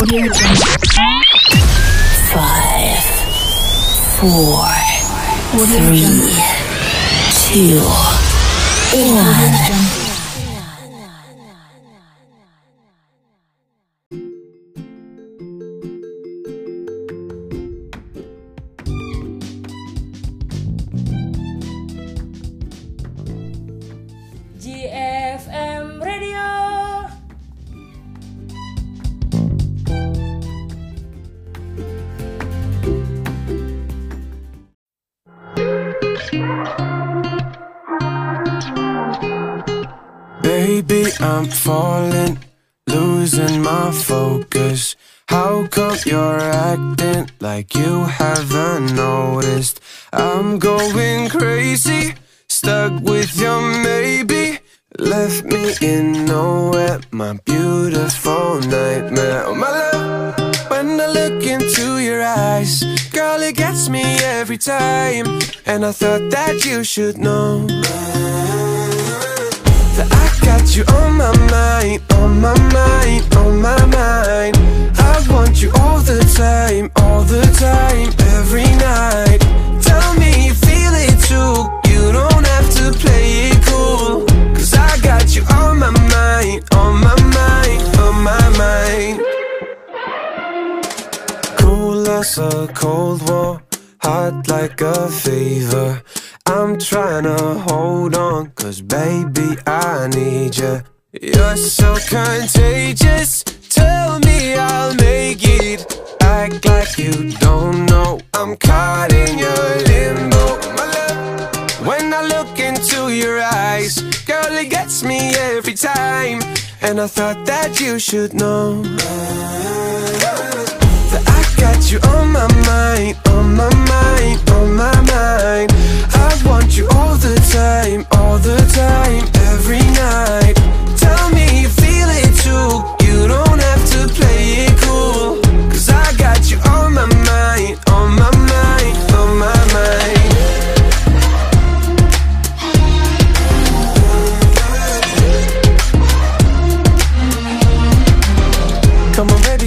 Audio. Five, four, three, two, one. I'm falling, losing my focus. How come you're acting like you haven't noticed? I'm going crazy, stuck with your maybe. Left me in nowhere, my beautiful nightmare. Oh, my love, when I look into your eyes, girl, it gets me every time. And I thought that you should know that I got you on my mind, on my mind, on my mind. I want you all the time, all the time, every night. Tell me you feel it too. You don't have to play it cool. Cause I got you on my mind, on my mind, on my mind. Cool as a cold war, hot like a fever. I'm trying to hold on, cause baby, I need you. You're so contagious. Tell me I'll make it. Act like you don't know. I'm caught in your limbo. When I look into your eyes, girl, it gets me every time. And I thought that you should know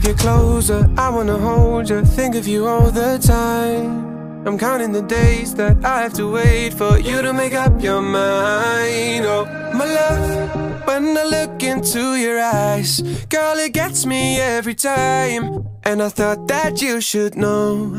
Get closer. I wanna hold you, think of you all the time. I'm counting the days that I have to wait for you to make up your mind. Oh, my love, when I look into your eyes, girl, it gets me every time. And I thought that you should know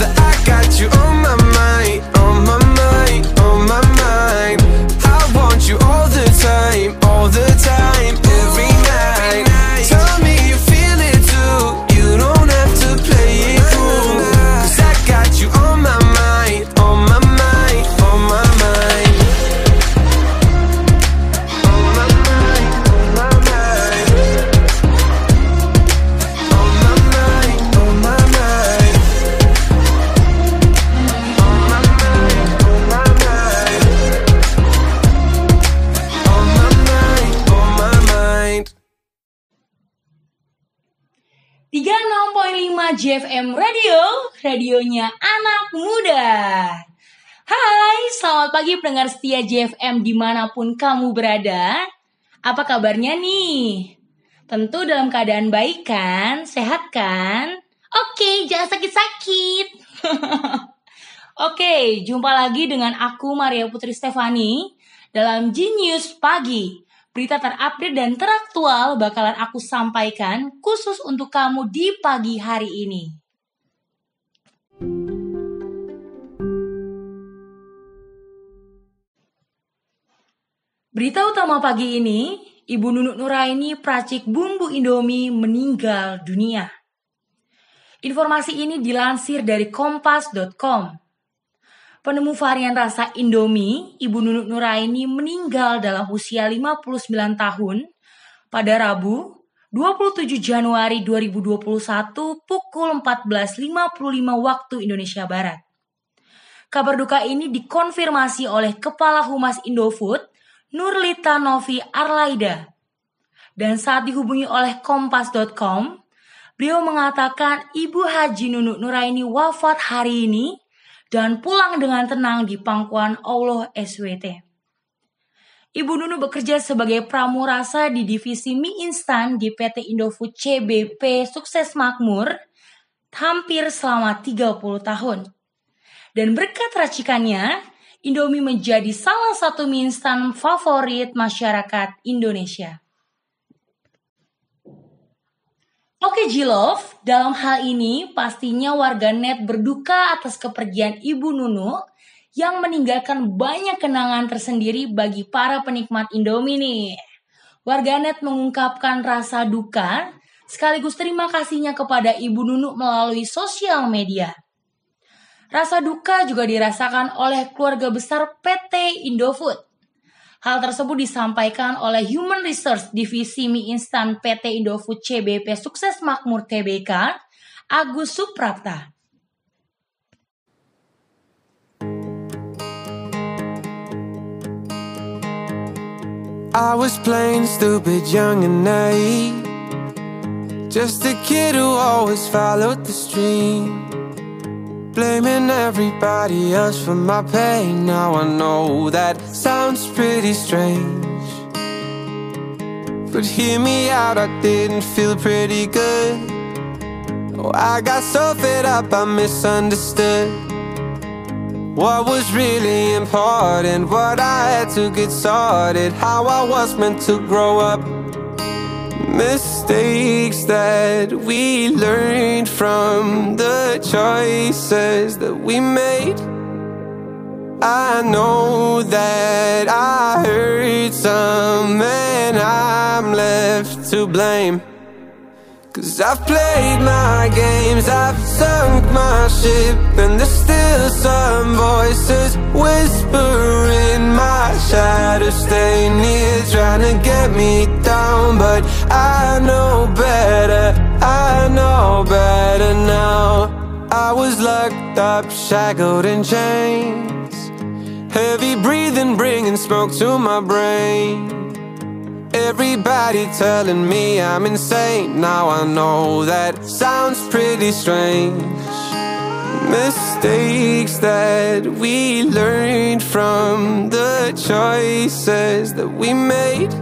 that I got you on my mind, on my mind, on my mind. I want you all the time, all the time, 36.5 JFM Radio, radionya anak muda. Hai, selamat pagi pendengar setia JFM di mana pun kamu berada. Apa kabarnya nih? Tentu dalam keadaan baik kan? Sehat kan? Oke, jangan sakit-sakit. Oke, jumpa lagi dengan aku Maria Putri Stefani dalam Genius Pagi. Berita terupdate dan teraktual bakalan aku sampaikan khusus untuk kamu di pagi hari ini. Berita utama pagi ini, Ibu Nunuk Nuraini peracik bumbu Indomie meninggal dunia. Informasi ini dilansir dari kompas.com. Penemu varian rasa Indomie, Ibu Nunuk Nuraini meninggal dalam usia 59 tahun pada Rabu 27 Januari 2021 pukul 14.55 waktu Indonesia Barat. Kabar duka ini dikonfirmasi oleh Kepala Humas Indofood, Nurlita Novi Arlaida. Dan saat dihubungi oleh kompas.com, beliau mengatakan Ibu Haji Nunuk Nuraini wafat hari ini dan pulang dengan tenang di pangkuan Allah SWT. Ibu Nunu bekerja sebagai pramurasa di divisi mie instan di PT Indofood CBP Sukses Makmur hampir selama 30 tahun. Dan berkat racikannya, Indomie menjadi salah satu mie instan favorit masyarakat Indonesia. Oke Jilov, dalam hal ini pastinya warganet berduka atas kepergian Ibu Nunu yang meninggalkan banyak kenangan tersendiri bagi para penikmat Indomie nih. Warganet mengungkapkan rasa duka sekaligus terima kasihnya kepada Ibu Nunu melalui sosial media. Rasa duka juga dirasakan oleh keluarga besar PT Indofood. Hal tersebut disampaikan oleh Human Resource Divisi Mie Instan PT Indofood CBP Sukses Makmur TBK, Agus Suprapta. I was plain stupid, young and naive. Just a kid who always followed the stream. Blaming everybody else for my pain. Now I know that sounds pretty strange. But hear me out, I didn't feel pretty good. Oh, I got so fed up, I misunderstood. What was really important, what I had to get started, how I was meant to grow up. Mistakes that we learned from the choices that we made. I know that I hurt some and I'm left to blame. Cause I've played my games, I've sunk my ship And there's still some voices whispering my shadow Stay near, trying to get me down But I know better, I know better now. I was locked up, shackled in chains. Heavy breathing, bringing smoke to my brain. Everybody telling me I'm insane. Now I know that sounds pretty strange. Mistakes that we learned from the choices that we made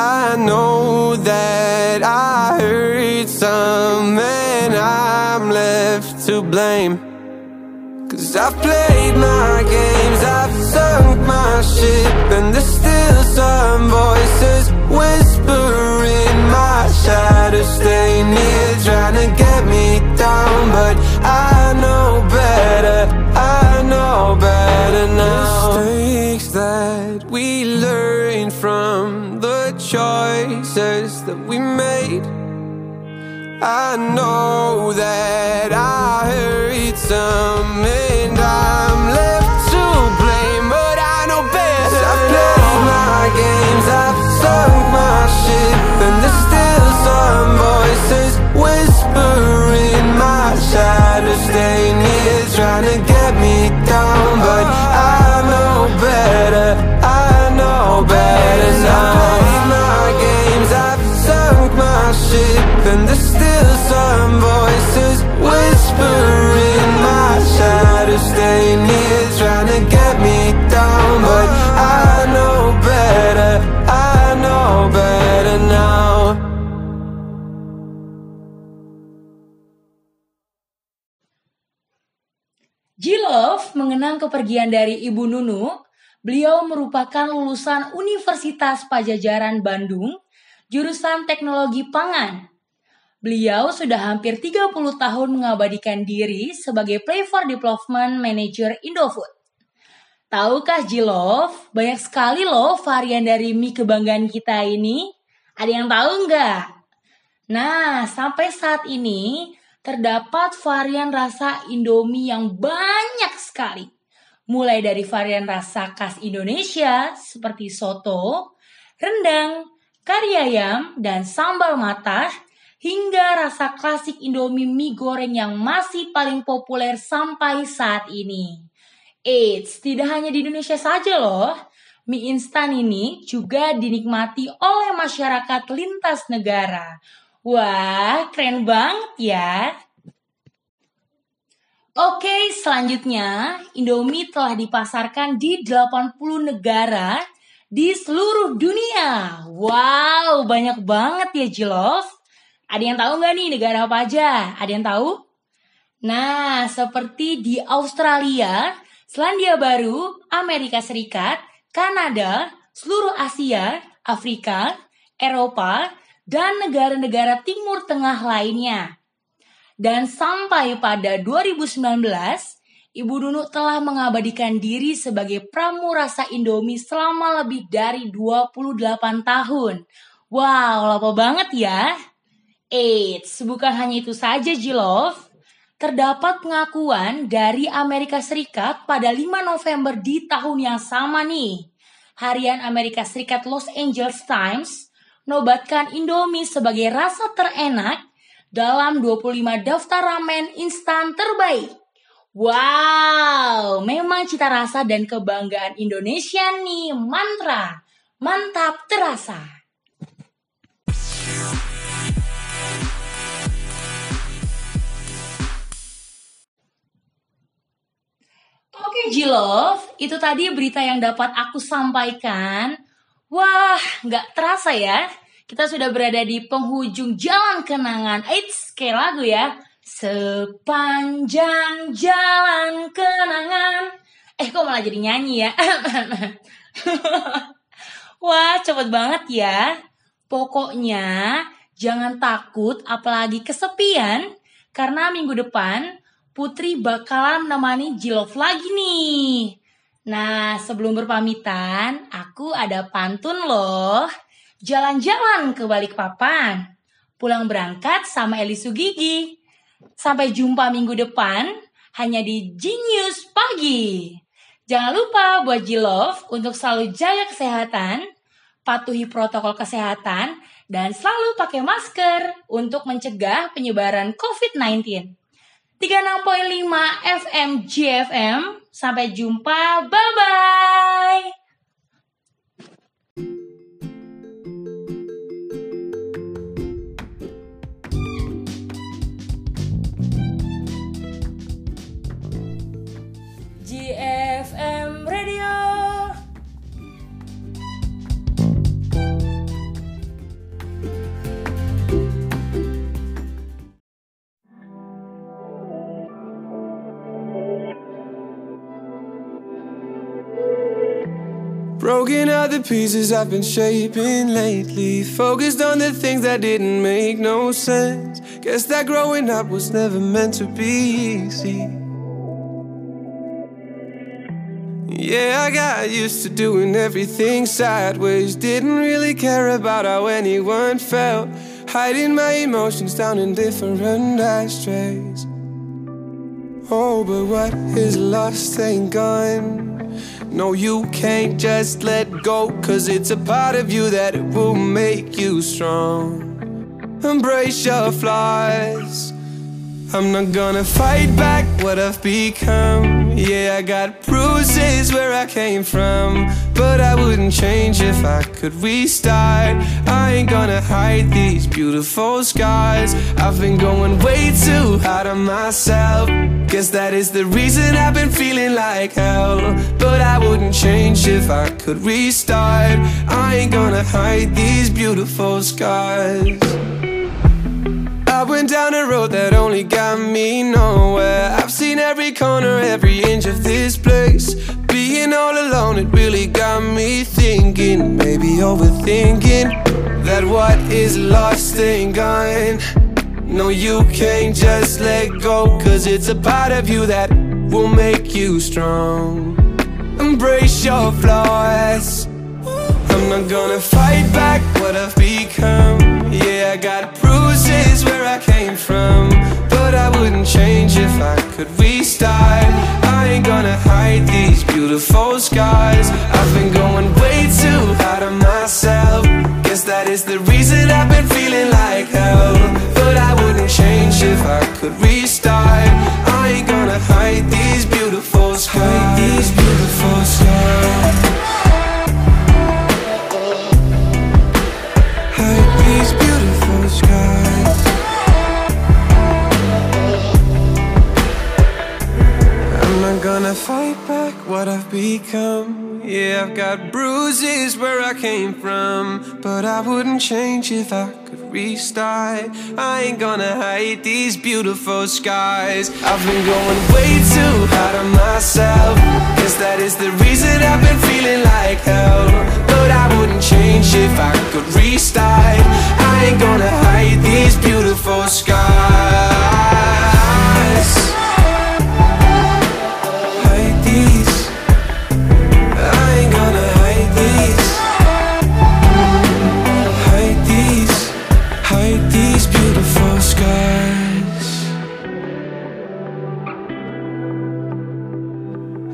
I know that I hurt some and I'm left to blame. Cause I've played my games, I've sunk my ship And there's still some voices whispering my shadow Stay near, trying to get me down. But I know better, I know better now. Mistakes that we learn from choices that we made. I know that I hurt some mengenang kepergian dari Ibu Nunu. Beliau merupakan lulusan Universitas Pajajaran Bandung, jurusan Teknologi Pangan. Beliau sudah hampir 30 tahun mengabadikan diri sebagai Play for Development Manager Indofood. Tahukah Jilov, banyak sekali loh varian dari mie kebanggaan kita ini. Ada yang tahu nggak? Nah, sampai saat ini terdapat varian rasa Indomie yang banyak sekali. Mulai dari varian rasa khas Indonesia seperti soto, rendang, kari ayam, dan sambal matah, hingga rasa klasik Indomie mie goreng yang masih paling populer sampai saat ini. Eits, tidak hanya di Indonesia saja loh. Mie instan ini juga dinikmati oleh masyarakat lintas negara. Wah, keren banget ya. Oke, selanjutnya Indomie telah dipasarkan di 80 negara di seluruh dunia. Wow, banyak banget ya Jilov. Ada yang tahu nggak nih negara apa aja? Ada yang tahu? Nah, seperti di Australia, Selandia Baru, Amerika Serikat, Kanada, seluruh Asia, Afrika, Eropa, dan negara-negara Timur Tengah lainnya. Dan sampai pada 2019, Ibu Nunu telah mengabadikan diri sebagai pramurasa Indomie selama lebih dari 28 tahun. Wow, lama banget ya. Eits, bukan hanya itu saja Jilov terdapat pengakuan dari Amerika Serikat pada 5 November di tahun yang sama nih. Harian Amerika Serikat Los Angeles Times nobatkan Indomie sebagai rasa terenak dalam 25 daftar ramen instan terbaik. Wow, memang cita rasa dan kebanggaan Indonesia nih mantra. Mantap terasa. Oke Jilov, itu tadi berita yang dapat aku sampaikan. Wah, nggak terasa ya. Kita sudah berada di penghujung jalan kenangan. Eits, kayak lagu ya. Sepanjang jalan kenangan. Eh, kok malah jadi nyanyi ya? Wah, cepet banget ya. Pokoknya, jangan takut apalagi kesepian. Karena minggu depan Putri bakalan menemani Jilov lagi nih. Nah, sebelum berpamitan, aku ada pantun loh. Jalan-jalan ke balik papan. Pulang berangkat sama Eli Sugigi. Sampai jumpa minggu depan hanya di Genius Pagi. Jangan lupa buat Jilov untuk selalu jaga kesehatan, patuhi protokol kesehatan, dan selalu pakai masker untuk mencegah penyebaran COVID-19. 36.5 FM GFM. Sampai jumpa. Bye Broken out the pieces I've been shaping lately. Focused on the things that didn't make no sense. Guess that growing up was never meant to be easy. Yeah, I got used to doing everything sideways. Didn't really care about how anyone felt. Hiding my emotions down in different ashtrays. Oh, but what is lost ain't gone. No, you can't just let go, cause it's a part of you that will make you strong. Embrace your flaws. I'm not gonna fight back what I've become. Yeah, I got bruises where I came from. But I wouldn't change if I could restart. I ain't gonna hide these beautiful scars. I've been going way too hard on myself. Guess that is the reason I've been feeling like hell. But I wouldn't change if I could restart. I ain't gonna hide these beautiful scars. I went down a road that only got me nowhere. Seen every corner, every inch of this place. Being all alone, it really got me thinking, maybe overthinking that what is lost ain't gone. No, you can't just let go, cause it's a part of you that will make you strong. Embrace your flaws. I'm not gonna fight back what I've become. Yeah, I got bruises where I came from. But I wouldn't change if I could restart. I ain't gonna hide these beautiful scars. I've been going way too hard on myself. Guess that is the reason I've been feeling like hell. But I wouldn't change if I could restart. I ain't gonna hide these become. Yeah, I've got bruises where I came from, but I wouldn't change if I could restart. I ain't gonna hide these beautiful skies. I've been going way too hard on myself. Guess that is the reason I've been feeling like hell. But I wouldn't change if I could restart. I ain't gonna hide these beautiful skies.